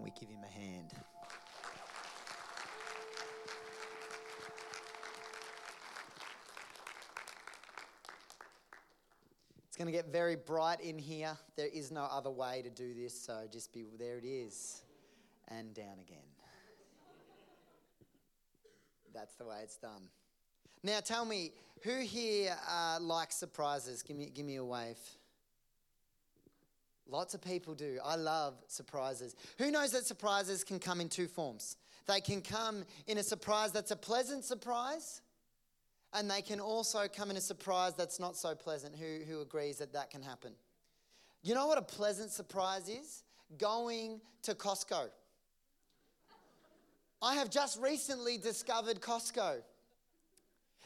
don't we give him a hand? It's going to get very bright in here. There is no other way to do this, so just be there it is. And down again. That's the way it's done. Now tell me, who here uh, likes surprises? Give me, give me a wave. Lots of people do. I love surprises. Who knows that surprises can come in two forms? They can come in a surprise that's a pleasant surprise, and they can also come in a surprise that's not so pleasant. Who, who agrees that that can happen? You know what a pleasant surprise is? Going to Costco. I have just recently discovered Costco.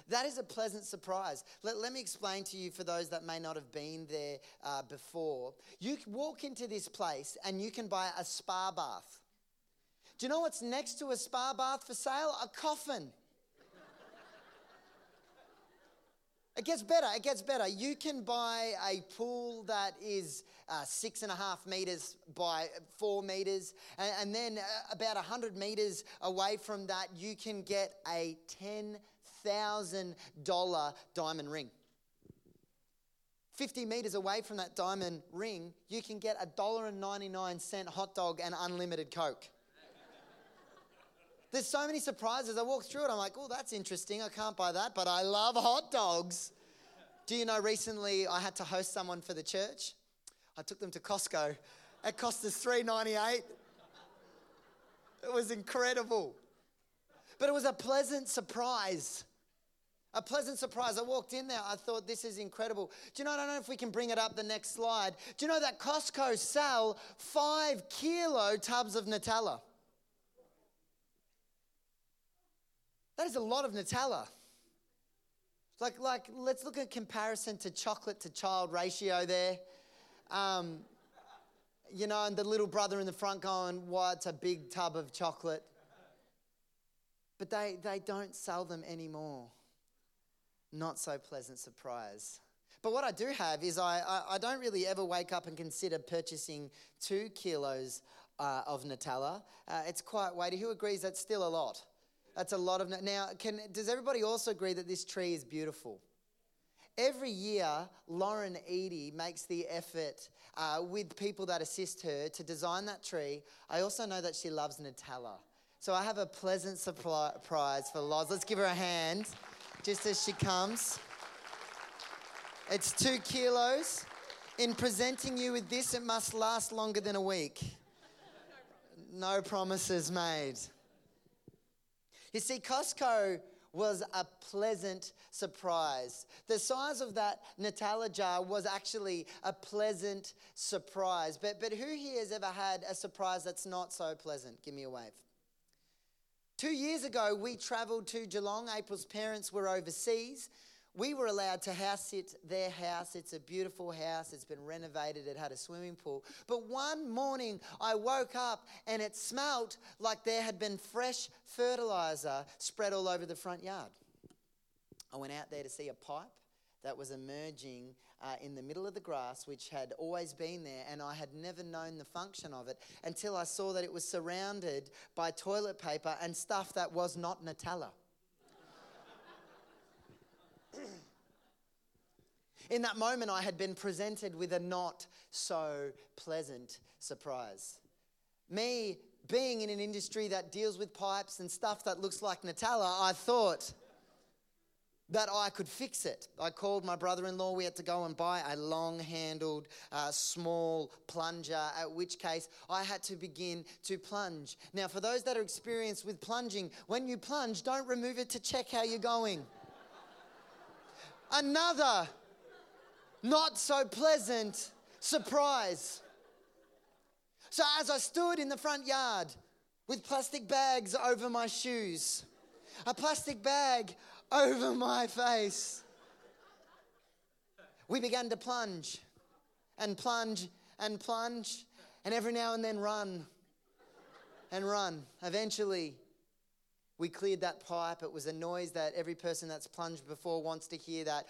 That is a pleasant surprise. Let, let me explain to you for those that may not have been there uh, before. You walk into this place and you can buy a spa bath. Do you know what's next to a spa bath for sale? A coffin. It gets better. It gets better. You can buy a pool that is uh, six and a half meters by four meters, and, and then uh, about 100 meters away from that, you can get a 10 $1,000 diamond ring. 50 meters away from that diamond ring, you can get a $1.99 hot dog and unlimited Coke. There's so many surprises. I walk through it, I'm like, oh, that's interesting. I can't buy that, but I love hot dogs. Do you know recently I had to host someone for the church? I took them to Costco. It cost us $3.98. It was incredible. But it was a pleasant surprise. A pleasant surprise. I walked in there, I thought, this is incredible. Do you know, I don't know if we can bring it up the next slide. Do you know that Costco sell five kilo tubs of Nutella? That is a lot of Nutella. Like, like, let's look at comparison to chocolate to child ratio there. Um, you know, and the little brother in the front going, "What's a big tub of chocolate?" But they, they don't sell them anymore not so pleasant surprise. But what I do have is I, I, I don't really ever wake up and consider purchasing two kilos uh, of Nutella. Uh, it's quite weighty. Who agrees that's still a lot? That's a lot of. Now, can, does everybody also agree that this tree is beautiful? Every year, Lauren Eady makes the effort uh, with people that assist her to design that tree. I also know that she loves Nutella. So I have a pleasant surprise for Loz. Let's give her a hand just as she comes. It's two kilos. In presenting you with this, it must last longer than a week. No promises made. You see, Costco was a pleasant surprise. The size of that Nutella jar was actually a pleasant surprise. But, but who here has ever had a surprise that's not so pleasant? Give me a wave. Two years ago, we traveled to Geelong. April's parents were overseas. We were allowed to house sit their house. It's a beautiful house. It's been renovated. It had a swimming pool. But one morning, I woke up and it smelt like there had been fresh fertilizer spread all over the front yard. I went out there to see a pipe that was emerging uh, in the middle of the grass, which had always been there, and I had never known the function of it until I saw that it was surrounded by toilet paper and stuff that was not Nutella. in that moment, I had been presented with a not so pleasant surprise. Me being in an industry that deals with pipes and stuff that looks like Nutella, I thought, that I could fix it. I called my brother in law. We had to go and buy a long handled, uh, small plunger, at which case I had to begin to plunge. Now, for those that are experienced with plunging, when you plunge, don't remove it to check how you're going. Another not so pleasant surprise. So, as I stood in the front yard with plastic bags over my shoes, a plastic bag over my face. We began to plunge and plunge and plunge, and every now and then run and run. Eventually, we cleared that pipe. It was a noise that every person that's plunged before wants to hear that.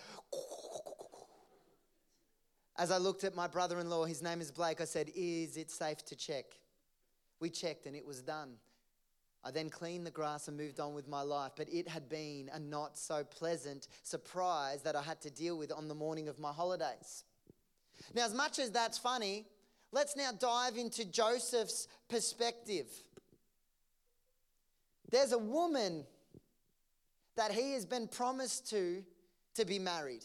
As I looked at my brother in law, his name is Blake, I said, Is it safe to check? We checked and it was done. I then cleaned the grass and moved on with my life, but it had been a not so pleasant surprise that I had to deal with on the morning of my holidays. Now, as much as that's funny, let's now dive into Joseph's perspective. There's a woman that he has been promised to to be married.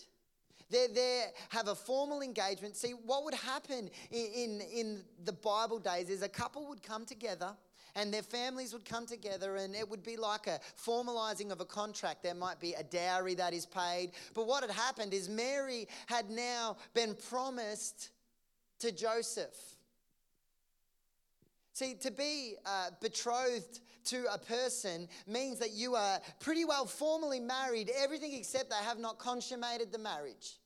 They there have a formal engagement. See, what would happen in, in, in the Bible days is a couple would come together and their families would come together and it would be like a formalizing of a contract. There might be a dowry that is paid. But what had happened is Mary had now been promised to Joseph. See, to be uh, betrothed to a person means that you are pretty well formally married, everything except they have not consummated the marriage.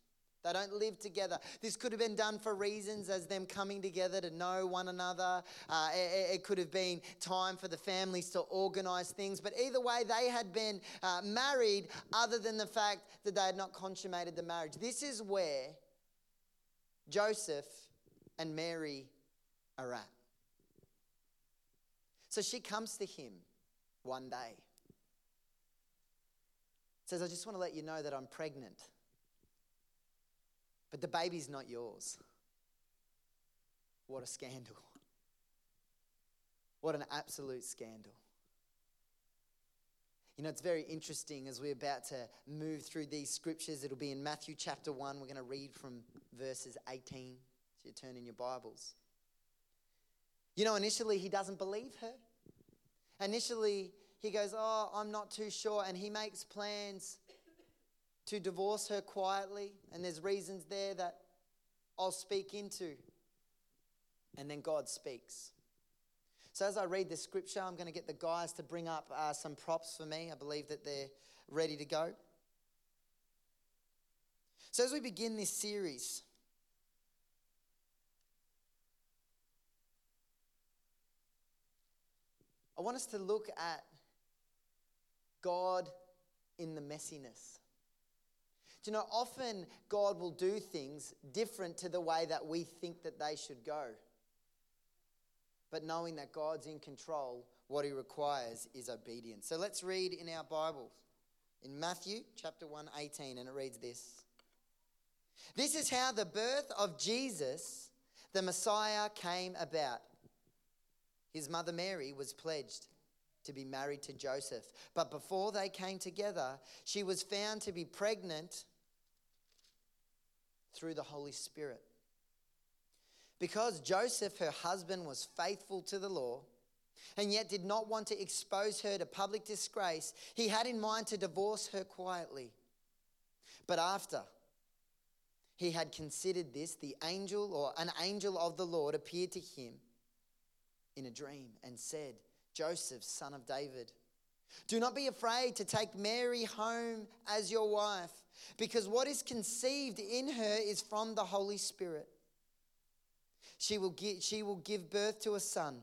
They don't live together. This could have been done for reasons as them coming together to know one another. Uh, it, it, could have been time for the families to organize things. But either way, they had been uh, married, other than the fact that they had not consummated the marriage. This is where Joseph and Mary are at. So she comes to him one day. Says, I just want to let you know that I'm pregnant. But the baby's not yours. What a scandal. What an absolute scandal. You know, it's very interesting as we're about to move through these scriptures. It'll be in Matthew chapter 1. We're going to read from verses 18. So you turn in your Bibles. You know, initially he doesn't believe her. Initially, he goes, Oh, I'm not too sure. And he makes plans to divorce her quietly, and there's reasons there that I'll speak into. And then God speaks. So, as I read the scripture, I'm going to get the guys to bring up uh, some props for me. I believe that they're ready to go. So, as we begin this series, I want us to look at God in the messiness. Do you know, often God will do things different to the way that we think that they should go. But knowing that God's in control, what He requires is obedience. So let's read in our Bible in Matthew chapter 1, 18, and it reads this. This is how the birth of Jesus, the Messiah, came about. His mother Mary was pledged to be married to Joseph. But before they came together, she was found to be pregnant through the Holy Spirit. Because Joseph, her husband, was faithful to the law and yet did not want to expose her to public disgrace, he had in mind to divorce her quietly. But after he had considered this, the angel or an angel of the Lord appeared to him in a dream and said, Joseph, son of David, do not be afraid to take Mary home as your wife because what is conceived in her is from the Holy Spirit. She will, give, she will give birth to a son,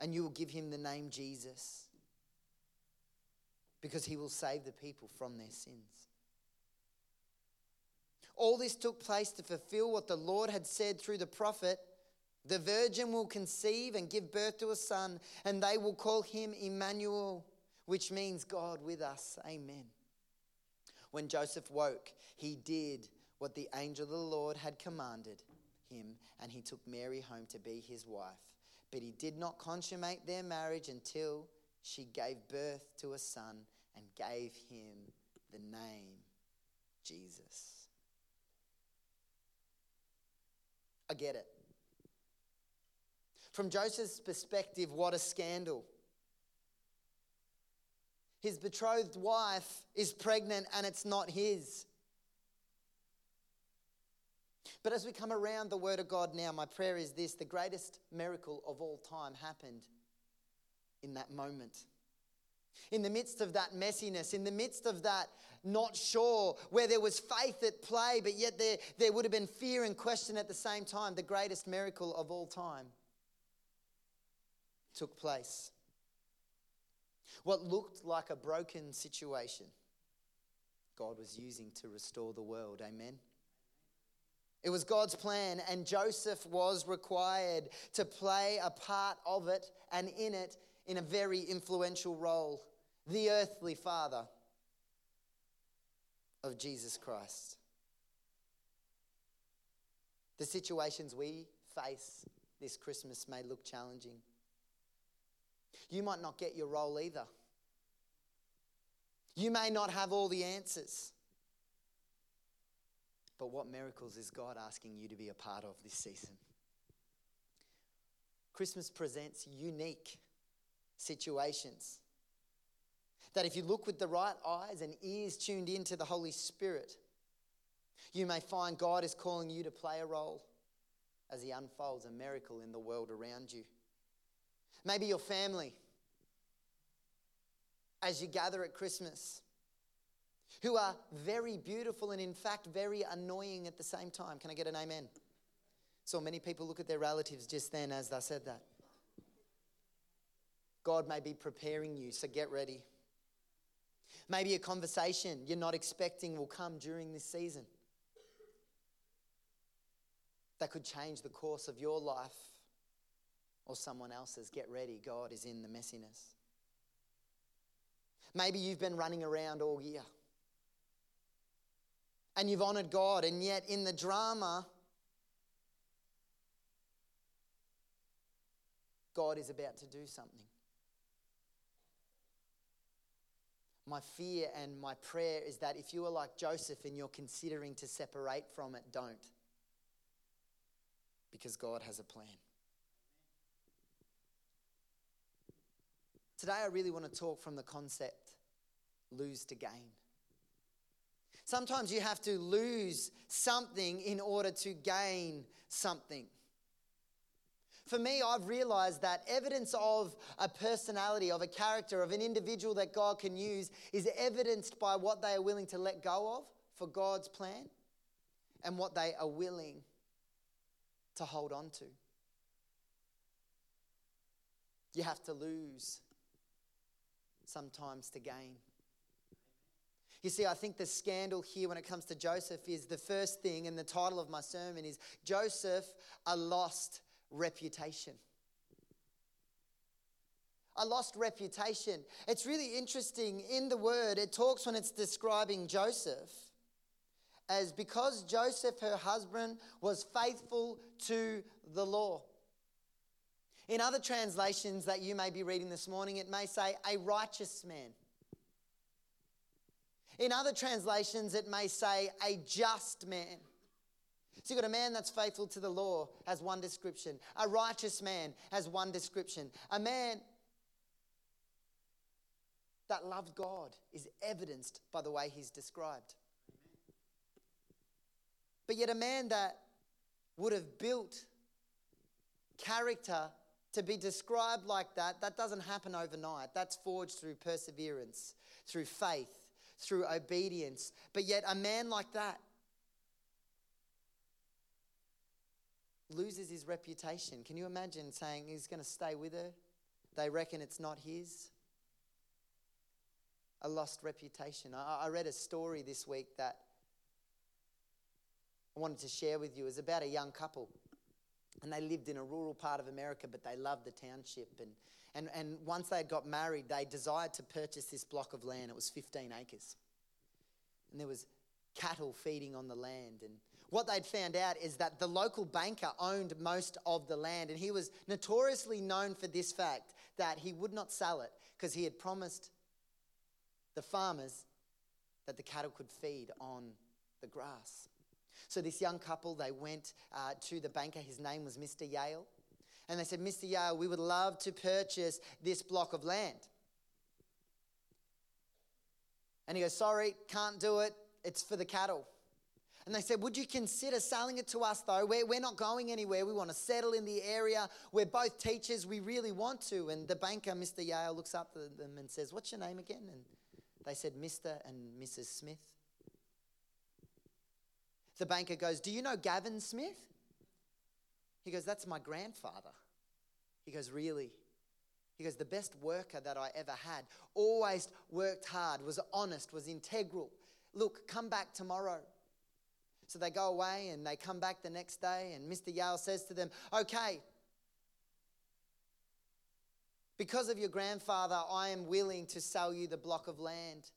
and you will give him the name Jesus, because he will save the people from their sins. All this took place to fulfill what the Lord had said through the prophet The virgin will conceive and give birth to a son, and they will call him Emmanuel, which means God with us. Amen. When Joseph woke, he did what the angel of the Lord had commanded him, and he took Mary home to be his wife. But he did not consummate their marriage until she gave birth to a son and gave him the name Jesus. I get it. From Joseph's perspective, what a scandal. His betrothed wife is pregnant and it's not his. But as we come around the Word of God now, my prayer is this the greatest miracle of all time happened in that moment. In the midst of that messiness, in the midst of that not sure, where there was faith at play, but yet there, there would have been fear and question at the same time, the greatest miracle of all time took place. What looked like a broken situation, God was using to restore the world. Amen. It was God's plan, and Joseph was required to play a part of it and in it in a very influential role the earthly father of Jesus Christ. The situations we face this Christmas may look challenging. You might not get your role either. You may not have all the answers. But what miracles is God asking you to be a part of this season? Christmas presents unique situations. That if you look with the right eyes and ears tuned into the Holy Spirit, you may find God is calling you to play a role as He unfolds a miracle in the world around you. Maybe your family, as you gather at Christmas, who are very beautiful and, in fact, very annoying at the same time. Can I get an amen? So many people look at their relatives just then as I said that. God may be preparing you, so get ready. Maybe a conversation you're not expecting will come during this season that could change the course of your life or someone else's. Get ready, God is in the messiness. Maybe you've been running around all year and you've honored God, and yet in the drama, God is about to do something. My fear and my prayer is that if you are like Joseph and you're considering to separate from it, don't. Because God has a plan. Today, I really want to talk from the concept lose to gain. Sometimes you have to lose something in order to gain something. For me, I've realized that evidence of a personality, of a character, of an individual that God can use is evidenced by what they are willing to let go of for God's plan and what they are willing to hold on to. You have to lose sometimes to gain. You see, I think the scandal here when it comes to Joseph is the first thing, and the title of my sermon is Joseph, a lost reputation. A lost reputation. It's really interesting in the word, it talks when it's describing Joseph as because Joseph, her husband, was faithful to the law. In other translations that you may be reading this morning, it may say a righteous man. In other translations, it may say a just man. So you've got a man that's faithful to the law, has one description. A righteous man has one description. A man that loved God is evidenced by the way he's described. But yet, a man that would have built character to be described like that, that doesn't happen overnight. That's forged through perseverance, through faith, through obedience. But yet, a man like that loses his reputation. Can you imagine saying he's going to stay with her? They reckon it's not his. A lost reputation. I, I read a story this week that I wanted to share with you. It was about a young couple. And they lived in a rural part of America, but they loved the township. And, and, and once they had got married, they desired to purchase this block of land. It was 15 acres. And there was cattle feeding on the land. And what they'd found out is that the local banker owned most of the land. And he was notoriously known for this fact that he would not sell it because he had promised the farmers that the cattle could feed on the grass. So this young couple, they went uh, to the banker. His name was Mr. Yale. And they said, Mr. Yale, we would love to purchase this block of land. And he goes, Sorry, can't do it. It's for the cattle. And they said, Would you consider selling it to us though? We're, we're not going anywhere. We want to settle in the area. We're both teachers. We really want to. And the banker, Mr. Yale, looks up at them and says, What's your name again? And they said, Mr. and Mrs. Smith. The banker goes, Do you know Gavin Smith? He goes, That's my grandfather. He goes, Really? He goes, The best worker that I ever had, always worked hard, was honest, was integral. Look, come back tomorrow. So they go away and they come back the next day, and Mr. Yale says to them, Okay, because of your grandfather, I am willing to sell you the block of land.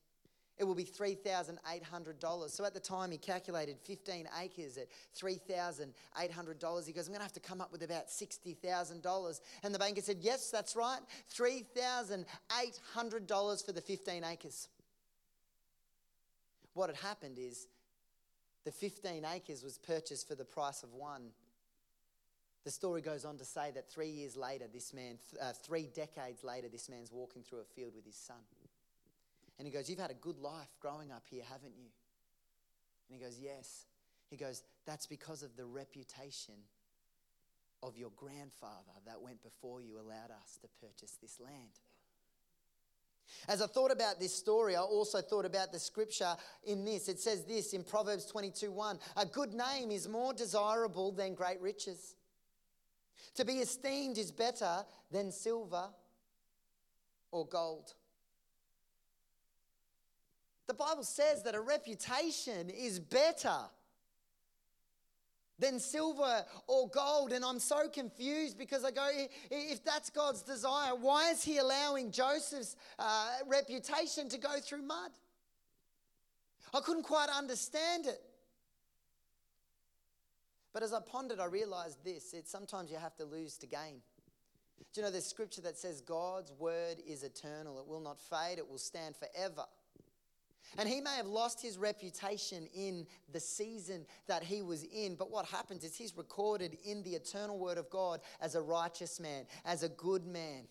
It will be $3,800. So at the time, he calculated 15 acres at $3,800. He goes, I'm going to have to come up with about $60,000. And the banker said, Yes, that's right. $3,800 for the 15 acres. What had happened is the 15 acres was purchased for the price of one. The story goes on to say that three years later, this man, uh, three decades later, this man's walking through a field with his son. And he goes, You've had a good life growing up here, haven't you? And he goes, Yes. He goes, That's because of the reputation of your grandfather that went before you allowed us to purchase this land. As I thought about this story, I also thought about the scripture in this. It says this in Proverbs 22 1 A good name is more desirable than great riches. To be esteemed is better than silver or gold. The Bible says that a reputation is better than silver or gold. And I'm so confused because I go, if that's God's desire, why is He allowing Joseph's uh, reputation to go through mud? I couldn't quite understand it. But as I pondered, I realized this it's sometimes you have to lose to gain. Do you know there's scripture that says God's word is eternal, it will not fade, it will stand forever. And he may have lost his reputation in the season that he was in, but what happens is he's recorded in the eternal word of God as a righteous man, as a good man.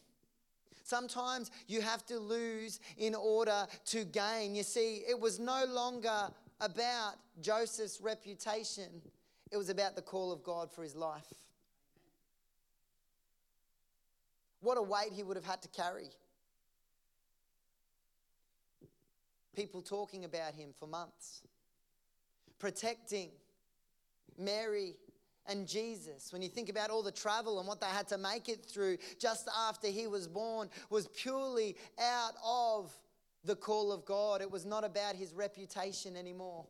Sometimes you have to lose in order to gain. You see, it was no longer about Joseph's reputation, it was about the call of God for his life. What a weight he would have had to carry. People talking about him for months, protecting Mary and Jesus. When you think about all the travel and what they had to make it through just after he was born, was purely out of the call of God. It was not about his reputation anymore.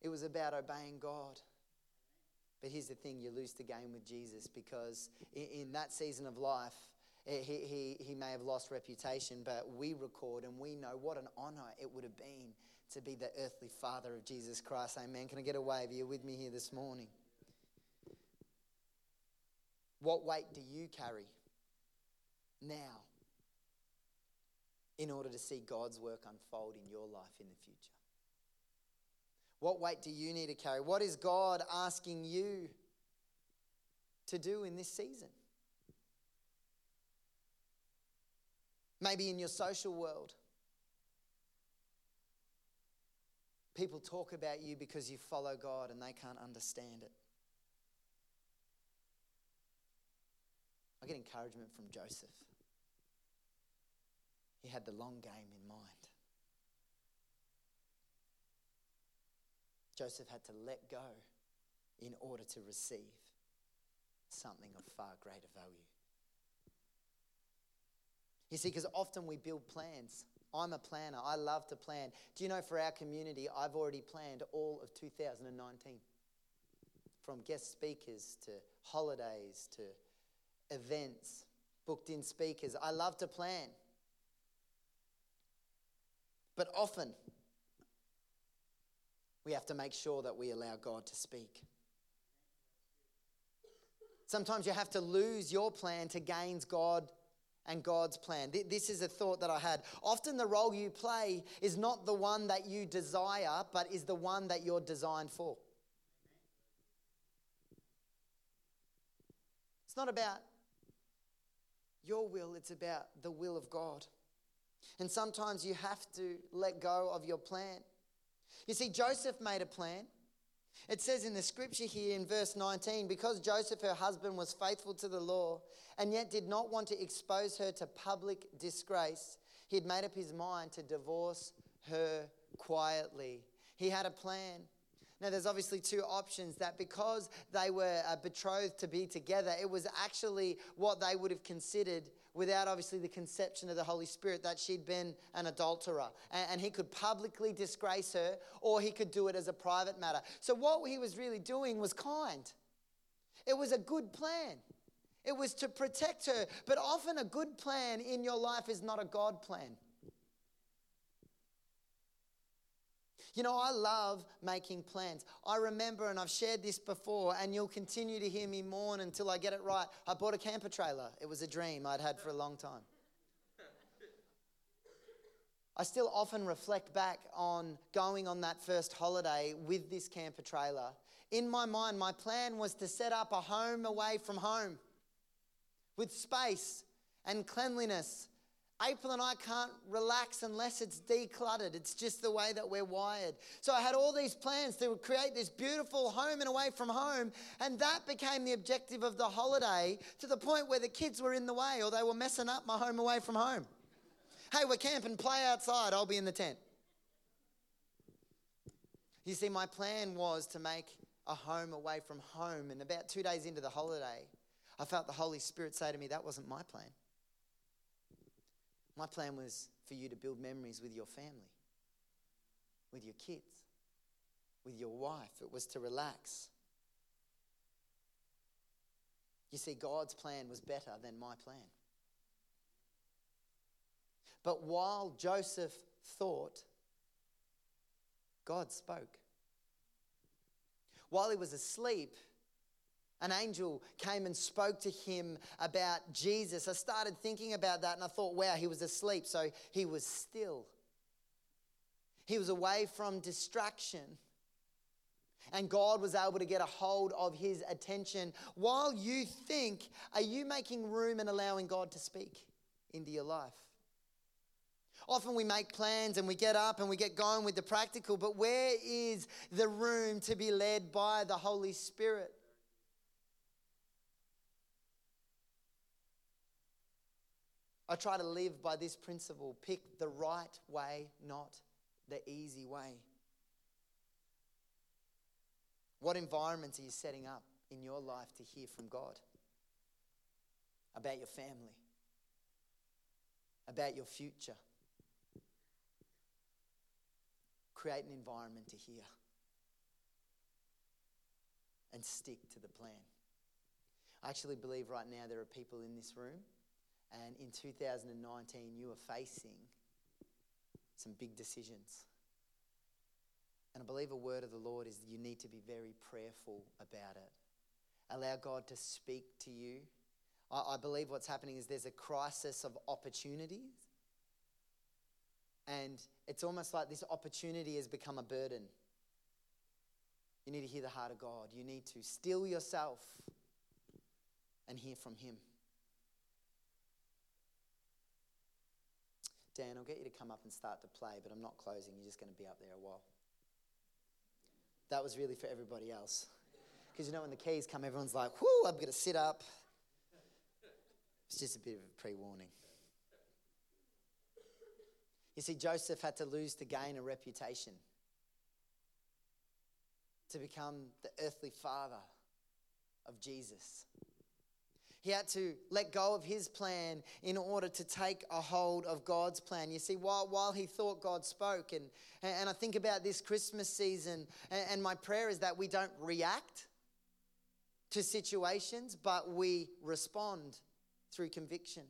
It was about obeying God. But here's the thing you lose the game with Jesus because in, that season of life, he, he, he may have lost reputation, but we record and we know what an honor it would have been to be the earthly father of Jesus Christ. Amen. Can I get a wave? Are you with me here this morning? What weight do you carry now in order to see God's work unfold in your life in the future? What weight do you need to carry? What is God asking you to do in this season? Maybe in your social world. People talk about you because you follow God and they can't understand it. I get encouragement from Joseph. He had the long game in mind. Joseph had to let go in order to receive something of far greater value. You see, because often we build plans. I'm a planner. I love to plan. Do you know for our community, I've already planned all of 2019 from guest speakers to holidays to events, booked in speakers. I love to plan. But often, we have to make sure that we allow God to speak. Sometimes you have to lose your plan to gain God and God's plan. This is a thought that I had. Often the role you play is not the one that you desire, but is the one that you're designed for. It's not about your will, it's about the will of God. And sometimes you have to let go of your plan. You see, Joseph made a plan. It says in the scripture here in verse 19 because Joseph, her husband, was faithful to the law and yet did not want to expose her to public disgrace, he had made up his mind to divorce her quietly. He had a plan. Now, there's obviously two options that because they were uh, betrothed to be together, it was actually what they would have considered without obviously the conception of the Holy Spirit that she'd been an adulterer. And, and, he could publicly disgrace her or he could do it as a private matter. So, what he was really doing was kind. It was a good plan. It was to protect her. But often, a good plan in your life is not a God plan. You know, I love making plans. I remember, and I've shared this before, and you'll continue to hear me mourn until I get it right. I bought a camper trailer. It was a dream I'd had for a long time. I still often reflect back on going on that first holiday with this camper trailer. In my mind, my plan was to set up a home away from home with space and cleanliness April and I can't relax unless it's decluttered. It's just the way that we're wired. So I had all these plans to create this beautiful home and away from home, and that became the objective of the holiday to the point where the kids were in the way or they were messing up my home away from home. Hey, we're camping, play outside, I'll be in the tent. You see, my plan was to make a home away from home, and about two days into the holiday, I felt the Holy Spirit say to me, That wasn't my plan. My plan was for you to build memories with your family, with your kids, with your wife. It was to relax. You see, God's plan was better than my plan. But while Joseph thought, God spoke. While he was asleep, an angel came and spoke to him about Jesus. I started thinking about that and I thought, wow, he was asleep, so he was still. He was away from distraction. And God was able to get a hold of his attention. While you think, are you making room and allowing God to speak into your life? Often we make plans and we get up and we get going with the practical, but where is the room to be led by the Holy Spirit? I try to live by this principle pick the right way, not the easy way. What environments are you setting up in your life to hear from God? About your family, about your future. Create an environment to hear and stick to the plan. I actually believe right now there are people in this room and in 2019, you are facing some big decisions. And I believe a word of the Lord is you need to be very prayerful about it. Allow God to speak to you. I, I believe what's happening is there's a crisis of opportunities. And it's almost like this opportunity has become a burden. You need to hear the heart of God. You need to still yourself and hear from Him. Dan, I'll get you to come up and start to play, but I'm not closing. You're just going to be up there a while. That was really for everybody else. Because you know, when the keys come, everyone's like, whoo, I'm going to sit up. It's just a bit of a pre warning. You see, Joseph had to lose to gain a reputation, to become the earthly father of Jesus. He had to let go of his plan in order to take a hold of God's plan. You see, while, while he thought God spoke, and, and I think about this Christmas season, and, my prayer is that we don't react to situations, but we respond through conviction.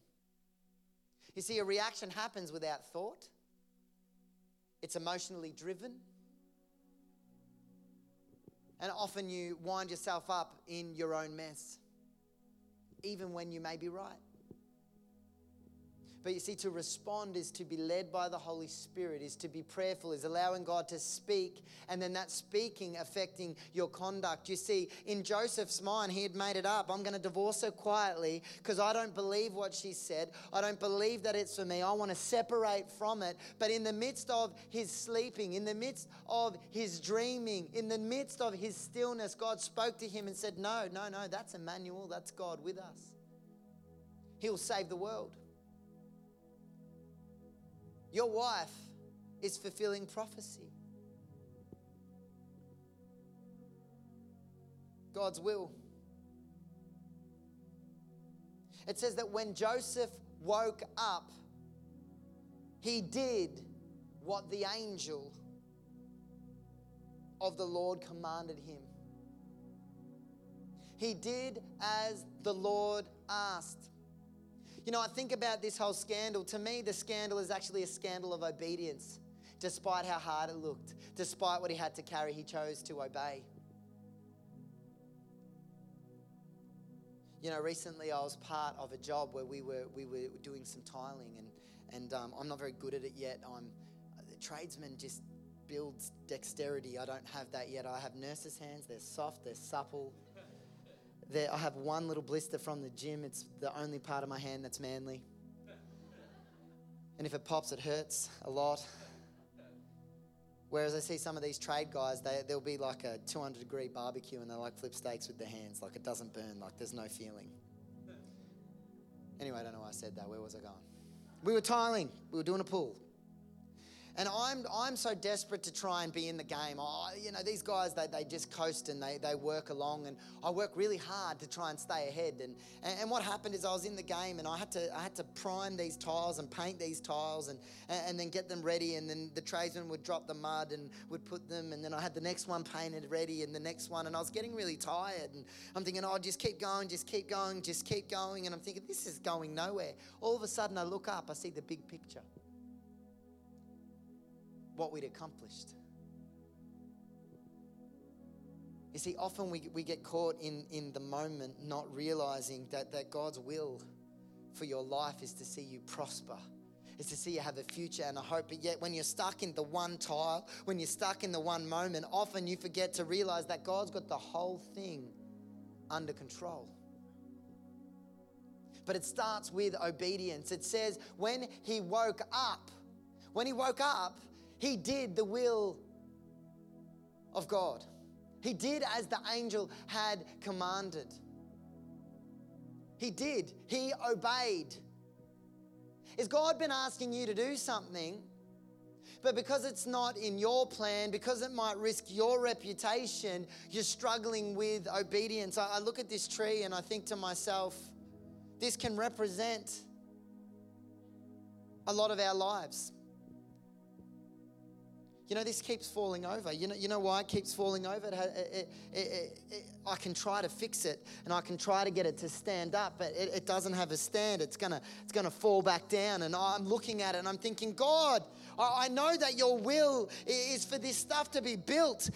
You see, a reaction happens without thought, it's emotionally driven. And often you wind yourself up in your own mess even when you may be right. But you see, to respond is to be led by the Holy Spirit, is to be prayerful, is allowing God to speak, and then that speaking affecting your conduct. You see, in Joseph's mind, he had made it up. I'm going to divorce her quietly because I don't believe what she said. I don't believe that it's for me. I want to separate from it. But in the midst of his sleeping, in the midst of his dreaming, in the midst of his stillness, God spoke to him and said, No, no, no, that's Emmanuel. That's God with us. He'll save the world. Your wife is fulfilling prophecy. God's will. It says that when Joseph woke up, he did what the angel of the Lord commanded him. He did as the Lord asked. You know, I think about this whole scandal. To me, the scandal is actually a scandal of obedience. Despite how hard it looked, despite what he had to carry, he chose to obey. You know, recently I was part of a job where we were, we were doing some tiling, and, and um, I'm not very good at it yet. I'm, the tradesman just builds dexterity. I don't have that yet. I have nurse's hands, they're soft, they're supple. I have one little blister from the gym. It's the only part of my hand that's manly. And if it pops, it hurts a lot. Whereas I see some of these trade guys, they, there'll be like a 200 degree barbecue and they like flip steaks with their hands. Like it doesn't burn, like there's no feeling. Anyway, I don't know why I said that. Where was I going? We were tiling, we were doing a pool. And I'm, I'm so desperate to try and be in the game. I, you know, these guys, they, they just coast and they, they work along. And I work really hard to try and stay ahead. And, and, and, what happened is I was in the game and I had to, I had to prime these tiles and paint these tiles and, and then get them ready. And then the tradesman would drop the mud and would put them. And then I had the next one painted ready and the next one. And I was getting really tired. And I'm thinking, oh, just keep going, just keep going, just keep going. And I'm thinking, this is going nowhere. All of a sudden, I look up, I see the big picture what we'd accomplished. You see, often we, we get caught in, in the moment not realizing that, that God's will for your life is to see you prosper, is to see you have a future and a hope. But yet, when you're stuck in the one tile, when you're stuck in the one moment, often you forget to realize that God's got the whole thing under control. But it starts with obedience. It says, when he woke up, when he woke up, he did the will of God. He did as the angel had commanded. He did. He obeyed. Has God been asking you to do something, but because it's not in your plan, because it might risk your reputation, you're struggling with obedience? I, look at this tree and I think to myself, this can represent a lot of our lives. You know, this keeps falling over. You know, you know why it keeps falling over? It, it, it, I can try to fix it and I can try to get it to stand up, but it, doesn't have a stand. It's gonna, it's gonna fall back down. And I'm looking at it and I'm thinking, God, I know that your will is for this stuff to be built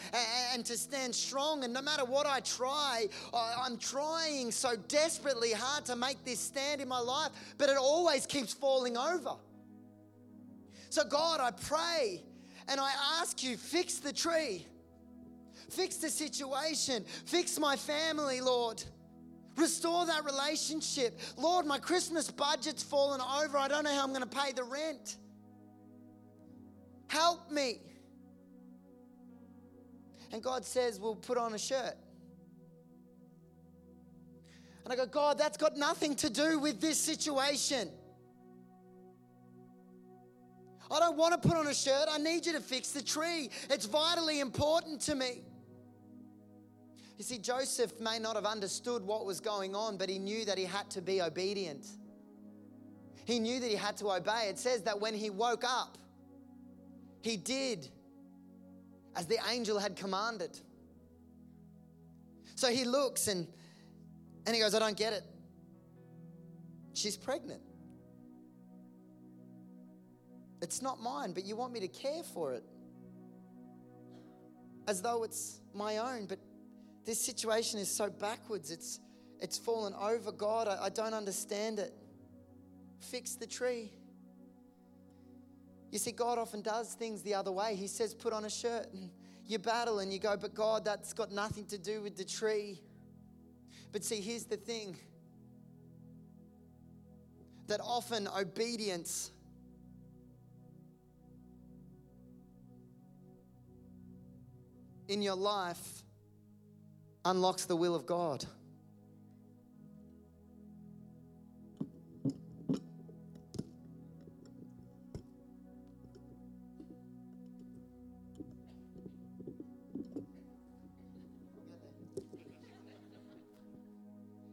and to stand strong. And no matter what I try, I'm trying so desperately hard to make this stand in my life, but it always keeps falling over. So, God, I pray and I ask you, fix the tree, fix the situation, fix my family, Lord. Restore that relationship. Lord, my Christmas budget's fallen over. I don't know how I'm going to pay the rent. Help me. And God says, We'll put on a shirt. And I go, God, that's got nothing to do with this situation. I don't want to put on a shirt. I need you to fix the tree. It's vitally important to me. You see, Joseph may not have understood what was going on, but he knew that he had to be obedient. He knew that he had to obey. It says that when he woke up, he did as the angel had commanded. So he looks and, and he goes, I don't get it. She's pregnant. It's not mine, but you want me to care for it as though it's my own. But this situation is so backwards. It's, it's fallen over. God, I, I don't understand it. Fix the tree. You see, God often does things the other way. He says, put on a shirt and you battle and you go, but God, that's got nothing to do with the tree. But see, here's the thing that often obedience in your life unlocks the will of God.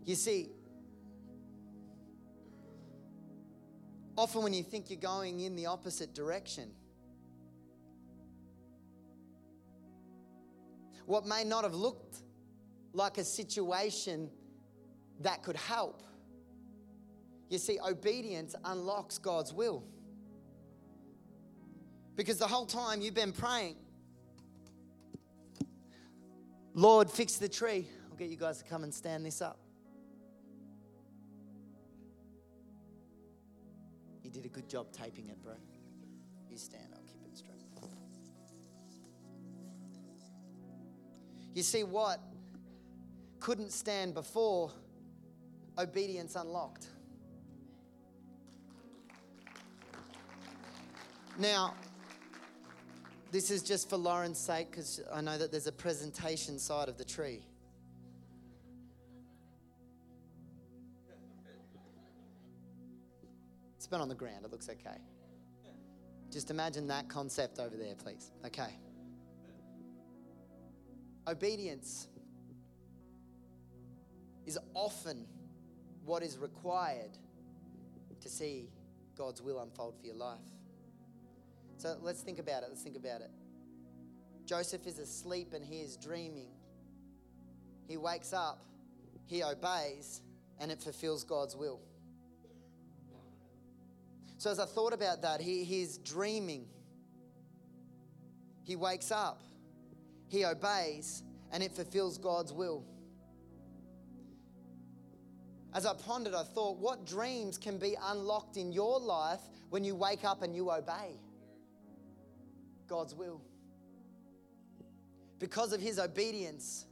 You see, often when you think you're going in the opposite direction, what may not have looked like a situation that could help. You see, obedience unlocks God's will. Because the whole time you've been praying, Lord, fix the tree. I'll get you guys to come and stand this up. You did a good job taping it, bro. You stand, I'll You see what couldn't stand before obedience unlocked. Now, this is just for Lauren's sake because I know that there's a presentation side of the tree. It's been on the ground, it looks okay. Just imagine that concept over there, please. Okay. Obedience is often what is required to see God's will unfold for your life. So let's think about it. Let's think about it. Joseph is asleep and he is dreaming. He wakes up, he obeys, and it fulfills God's will. So as I thought about that, he, he's dreaming. He wakes up, he obeys, and it fulfills God's will. As I pondered, I thought, what dreams can be unlocked in your life when you wake up and you obey God's will? Because of his obedience,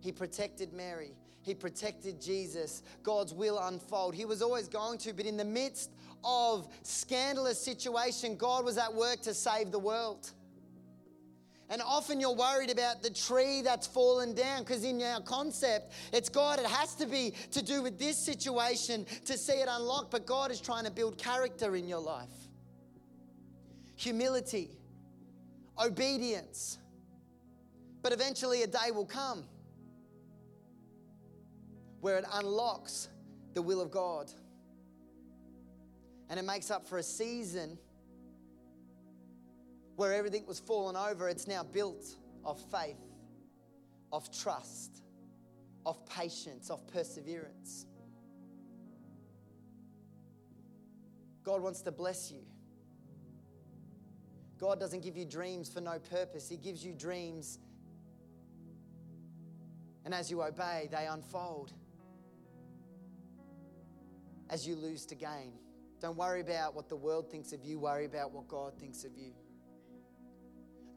he protected Mary. He protected Jesus. God's will unfold. He was always going to, but in the midst of scandalous situation, God was at work to save the world. And often you're worried about the tree that's fallen down because, in our concept, it's God. It has to be to do with this situation to see it unlocked, but God is trying to build character in your life. Humility, obedience. But eventually, a day will come where it unlocks the will of God. And it makes up for a season where everything was fallen over, it's now built of faith, of trust, of patience, of perseverance. God wants to bless you. God doesn't give you dreams for no purpose, He gives you dreams. And as you obey, they unfold. As you lose to gain. Don't worry about what the world thinks of you, worry about what God thinks of you.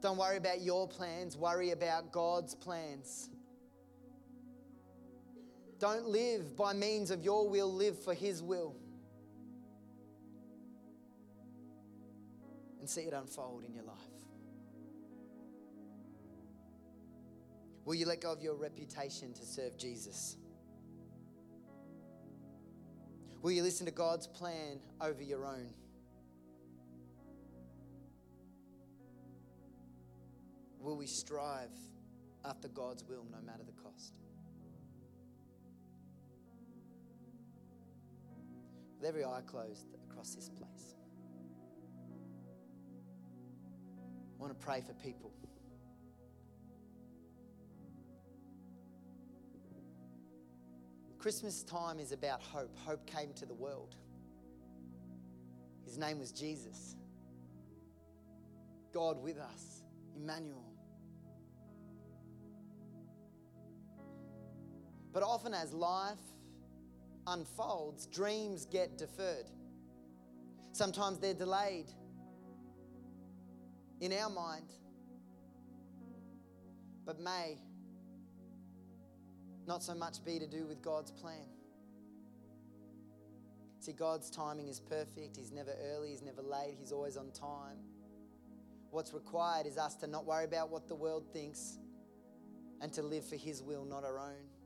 Don't worry about your plans, worry about God's plans. Don't live by means of your will, live for His will. And see it unfold in your life. Will you let go of your reputation to serve Jesus? Will you listen to God's plan over your own? Will we strive after God's will no matter the cost? With every eye closed across this place, I want to pray for people. Christmas time is about hope. Hope came to the world. His name was Jesus. God with us, Emmanuel. But often, as life unfolds, dreams get deferred. Sometimes they're delayed in our mind, but may not so much be to do with God's plan. See, God's timing is perfect. He's never early, He's never late, He's always on time. What's required is us to not worry about what the world thinks and to live for His will, not our own.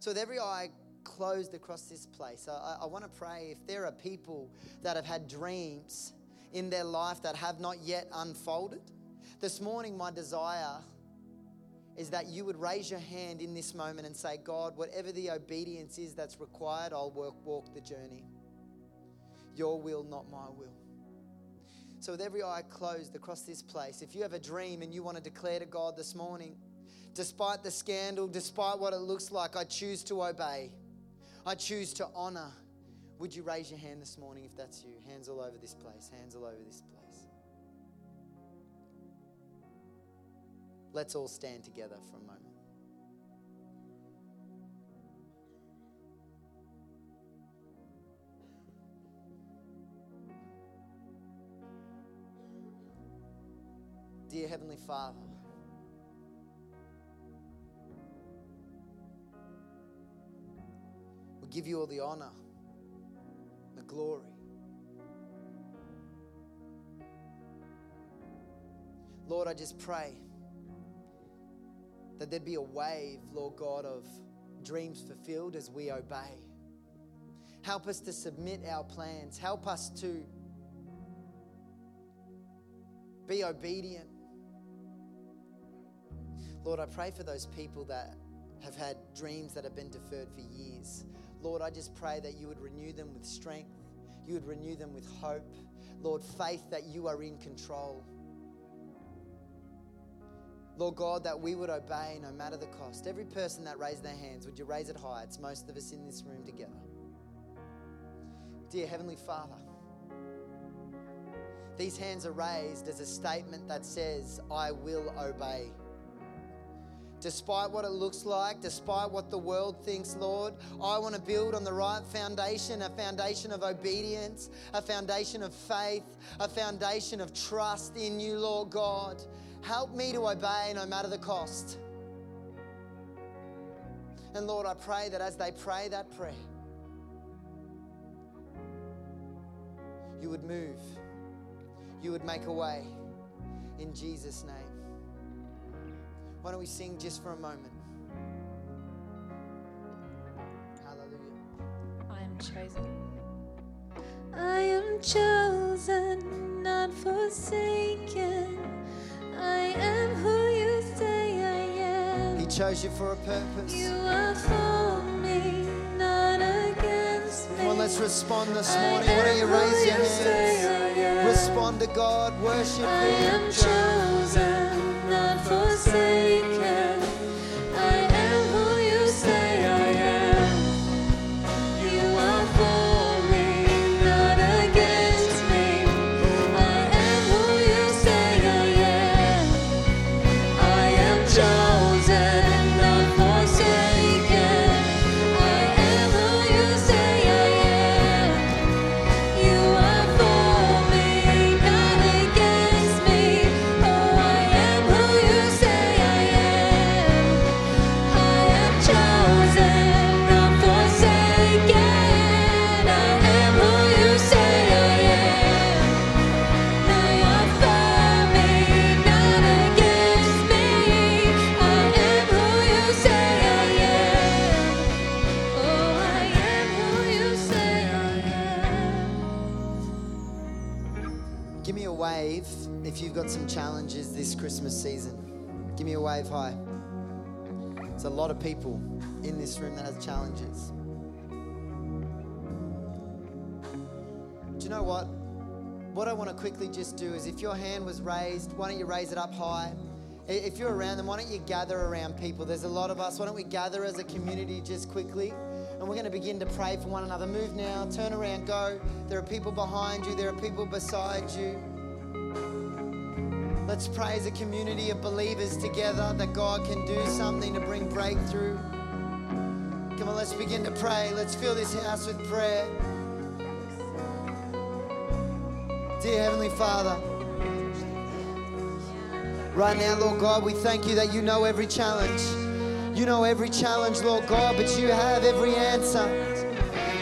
So, with every eye closed across this place, I, I want to pray if there are people that have had dreams in their life that have not yet unfolded. This morning, my desire is that you would raise your hand in this moment and say, God, whatever the obedience is that's required, I'll work, walk the journey. Your will, not my will. So, with every eye closed across this place, if you have a dream and you want to declare to God this morning, despite the scandal, despite what it looks like, I choose to obey. I choose to honor. Would you raise your hand this morning if that's you? Hands all over this place, hands all over this place. Let's all stand together for a moment. Dear Heavenly Father, we give you all the honor, the glory. Lord, I just pray that there'd be a wave, Lord God, of dreams fulfilled as we obey. Help us to submit our plans. Help us to be obedient. Lord, I pray for those people that have had dreams that have been deferred for years. Lord, I just pray that you would renew them with strength, you would renew them with hope. Lord, faith that you are in control. Lord God, that we would obey no matter the cost. Every person that raised their hands, would you raise it high? It's most of us in this room together. Dear Heavenly Father, these hands are raised as a statement that says, I will obey. Despite what it looks like, despite what the world thinks, Lord, I want to build on the right foundation a foundation of obedience, a foundation of faith, a foundation of trust in you, Lord God. Help me to obey no matter the cost. And Lord, I pray that as they pray that prayer, you would move, you would make a way in Jesus' name. Why don't we sing just for a moment? Hallelujah. I am chosen. I am chosen, not forsaken. I am who you say I am. He chose you for a purpose. You are for me, not against me. Come on, let's respond this morning. Why don't you raise your you hands? Respond to God, worship I Him. I am chosen, not forsaken. What I want to quickly just do is if your hand was raised, why don't you raise it up high? If you're around them, why don't you gather around people? There's a lot of us. Why don't we gather as a community just quickly? And we're going to begin to pray for one another. Move now, turn around, go. There are people behind you, there are people beside you. Let's pray as a community of believers together that God can do something to bring breakthrough. Come on, let's begin to pray. Let's fill this house with prayer. Dear Heavenly Father, right now, Lord God, we thank you that you know every challenge. You know every challenge, Lord God, but you have every answer.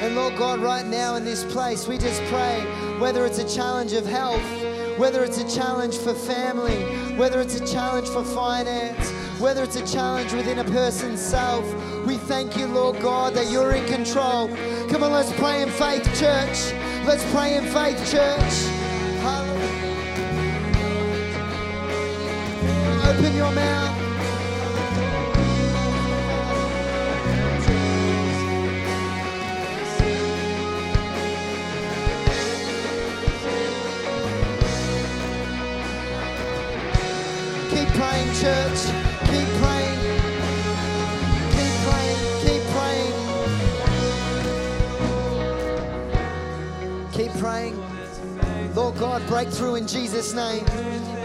And Lord God, right now in this place, we just pray whether it's a challenge of health, whether it's a challenge for family, whether it's a challenge for finance, whether it's a challenge within a person's self, we thank you, Lord God, that you're in control. Come on, let's pray in faith, church. Let's pray in faith, church. open your mouth. Keep praying, church. Keep praying. Keep praying. Keep praying. Keep praying. Lord God, break through in Jesus' name.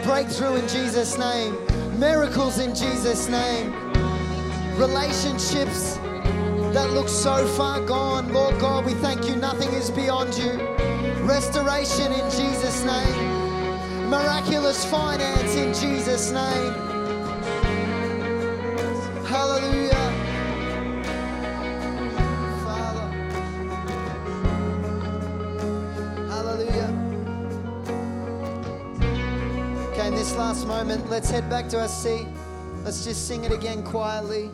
Break through in Jesus' name. Miracles in Jesus' name. Relationships that look so far gone. Lord God, we thank you. Nothing is beyond you. Restoration in Jesus' name. Miraculous finance in Jesus' name. Moment, let's head back to our seat. Let's just sing it again quietly.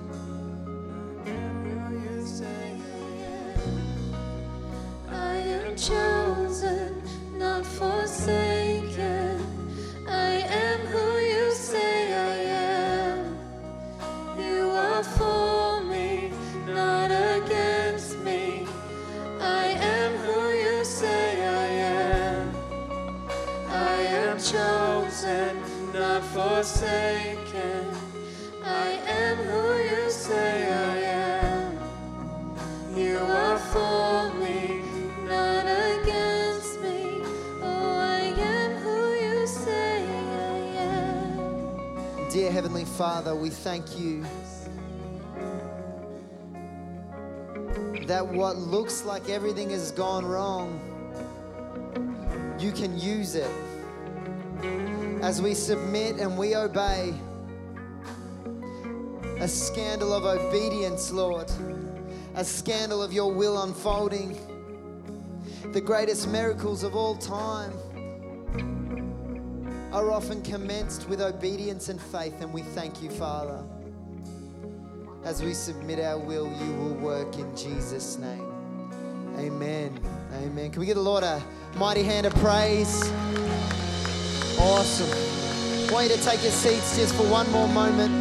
Father, we thank you that what looks like everything has gone wrong, you can use it. As we submit and we obey, a scandal of obedience, Lord, a scandal of your will unfolding, the greatest miracles of all time are often commenced with obedience and faith, and we thank you, Father. As we submit our will, you will work in Jesus' name. Amen. Amen. Can we give the Lord a mighty hand of praise? Awesome. I want you to take your seats just for one more moment.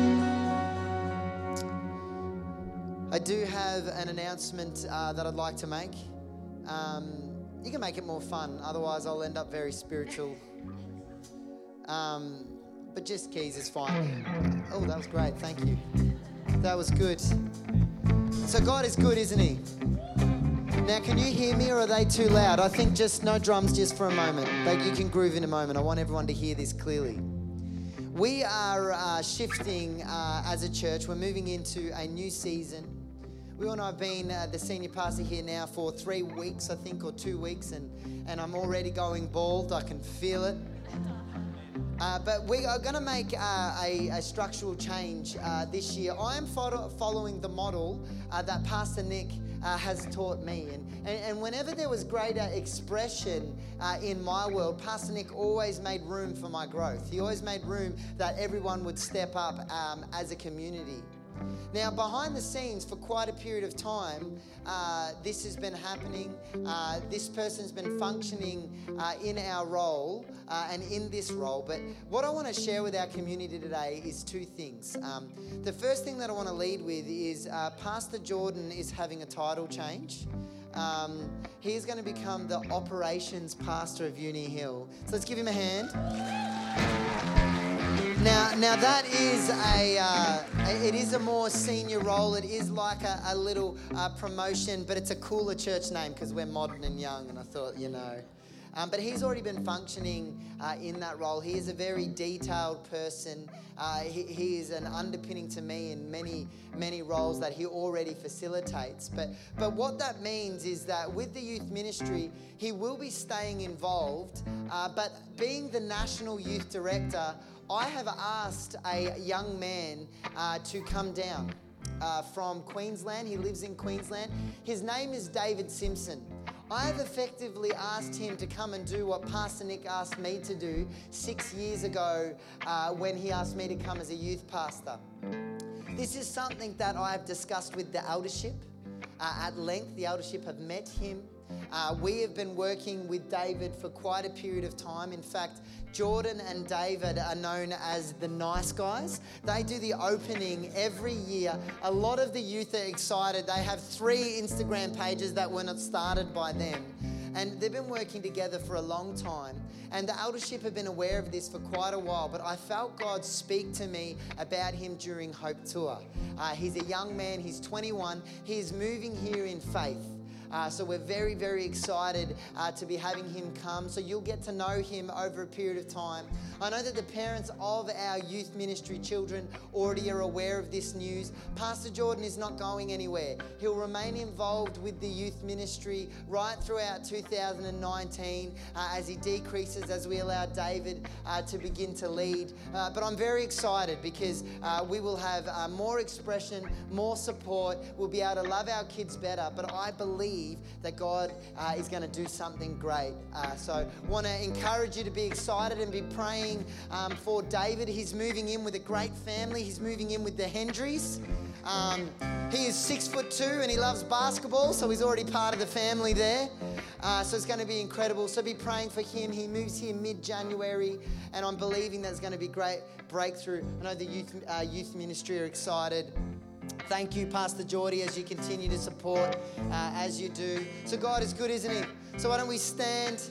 I do have an announcement uh, that I'd like to make. Um, you can make it more fun, otherwise, I'll end up very spiritual. Um, but just keys is fine. Oh, that was great. Thank you. That was good. So, God is good, isn't He? Now, can you hear me or are they too loud? I think just no drums just for a moment. Like you can groove in a moment. I want everyone to hear this clearly. We are uh, shifting uh, as a church. We're moving into a new season. We all know I've been uh, the senior pastor here now for three weeks, I think, or two weeks, and, and I'm already going bald. I can feel it. Uh, but we are going to make uh, a, a structural change uh, this year. I am follow- following the model uh, that Pastor Nick uh, has taught me. And, and, and whenever there was greater expression in my world, Pastor Nick always made room for my growth. He always made room that everyone would step up um, as a community. Now, behind the scenes, for quite a period of time, uh, this has been happening. Uh, this person's been functioning uh, in our role uh, and in this role. But what I want to share with our community today is two things. Um, the first thing that I want to lead with is uh, Pastor Jordan is having a title change. Um, he is going to become the operations pastor of Uni Hill. So let's give him a hand. Now, now that is a, uh, it is a more senior role. It is like a, a little uh, promotion, but it's a cooler church name because we're modern and young. And I thought, you know, um, but he's already been functioning uh, in that role. He is a very detailed person. Uh, he, he is an underpinning to me in many, many roles that he already facilitates. But, but what that means is that with the youth ministry, he will be staying involved. Uh, but being the national youth director, I have asked a young man uh, to come down uh, from Queensland. He lives in Queensland. His name is David Simpson. I have effectively asked him to come and do what Pastor Nick asked me to do six years ago uh, when he asked me to come as a youth pastor. This is something that I've discussed with the eldership uh, at length. The eldership have met him. Uh, we have been working with David for quite a period of time. In fact, Jordan and David are known as the nice guys. They do the opening every year. A lot of the youth are excited. They have three Instagram pages that were not started by them. And they've been working together for a long time. And the eldership have been aware of this for quite a while, but I felt God speak to me about him during Hope Tour. Uh, he's a young man, he's 21, he is moving here in faith. Uh, so we're very, very excited uh, to be having him come. So you'll get to know him over a period of time. I know that the parents of our youth ministry children already are aware of this news. Pastor Jordan is not going anywhere. He'll remain involved with the youth ministry right throughout 2019 uh, as he decreases, as we allow David uh, to begin to lead. Uh, but I'm very excited because uh, we will have more expression, more support. We'll be able to love our kids better. But I believe that God uh, is going to do something great. Uh, so, want to encourage you to be excited and be praying um, for David. He's moving in with a great family. He's moving in with the Hendrys. Um, he is six foot two and he loves basketball, so he's already part of the family there. Uh, so it's going to be incredible. So be praying for him. He moves here mid January, and I'm believing there's going to be great breakthrough. I know the youth uh, youth ministry are excited. Thank you, Pastor Geordie, as you continue to support uh, as you do. So, God is good, isn't He? So, why don't we stand?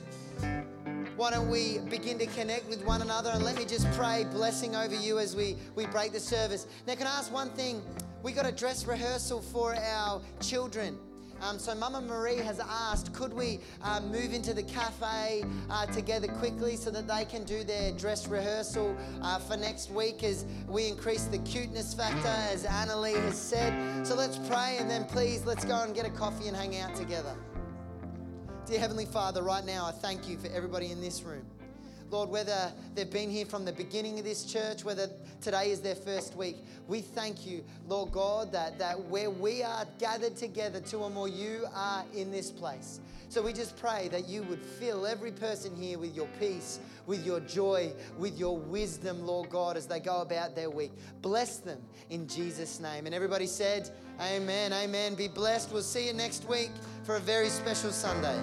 Why don't we begin to connect with one another? And let me just pray blessing over you as we, we break the service. Now, can I ask one thing? We got a dress rehearsal for our children. Um, so Mama Marie has asked, could we uh, move into the cafe uh, together quickly so that they can do their dress rehearsal uh, for next week as we increase the cuteness factor, as Annalie has said. So let's pray and then please let's go and get a coffee and hang out together. Dear Heavenly Father, right now I thank you for everybody in this room. Lord, whether they've been here from the beginning of this church, whether today is their first week, we thank you, Lord God, that, that where we are gathered together, two or more, you are in this place. So we just pray that you would fill every person here with your peace, with your joy, with your wisdom, Lord God, as they go about their week. Bless them in Jesus' name. And everybody said, Amen, amen. Be blessed. We'll see you next week for a very special Sunday.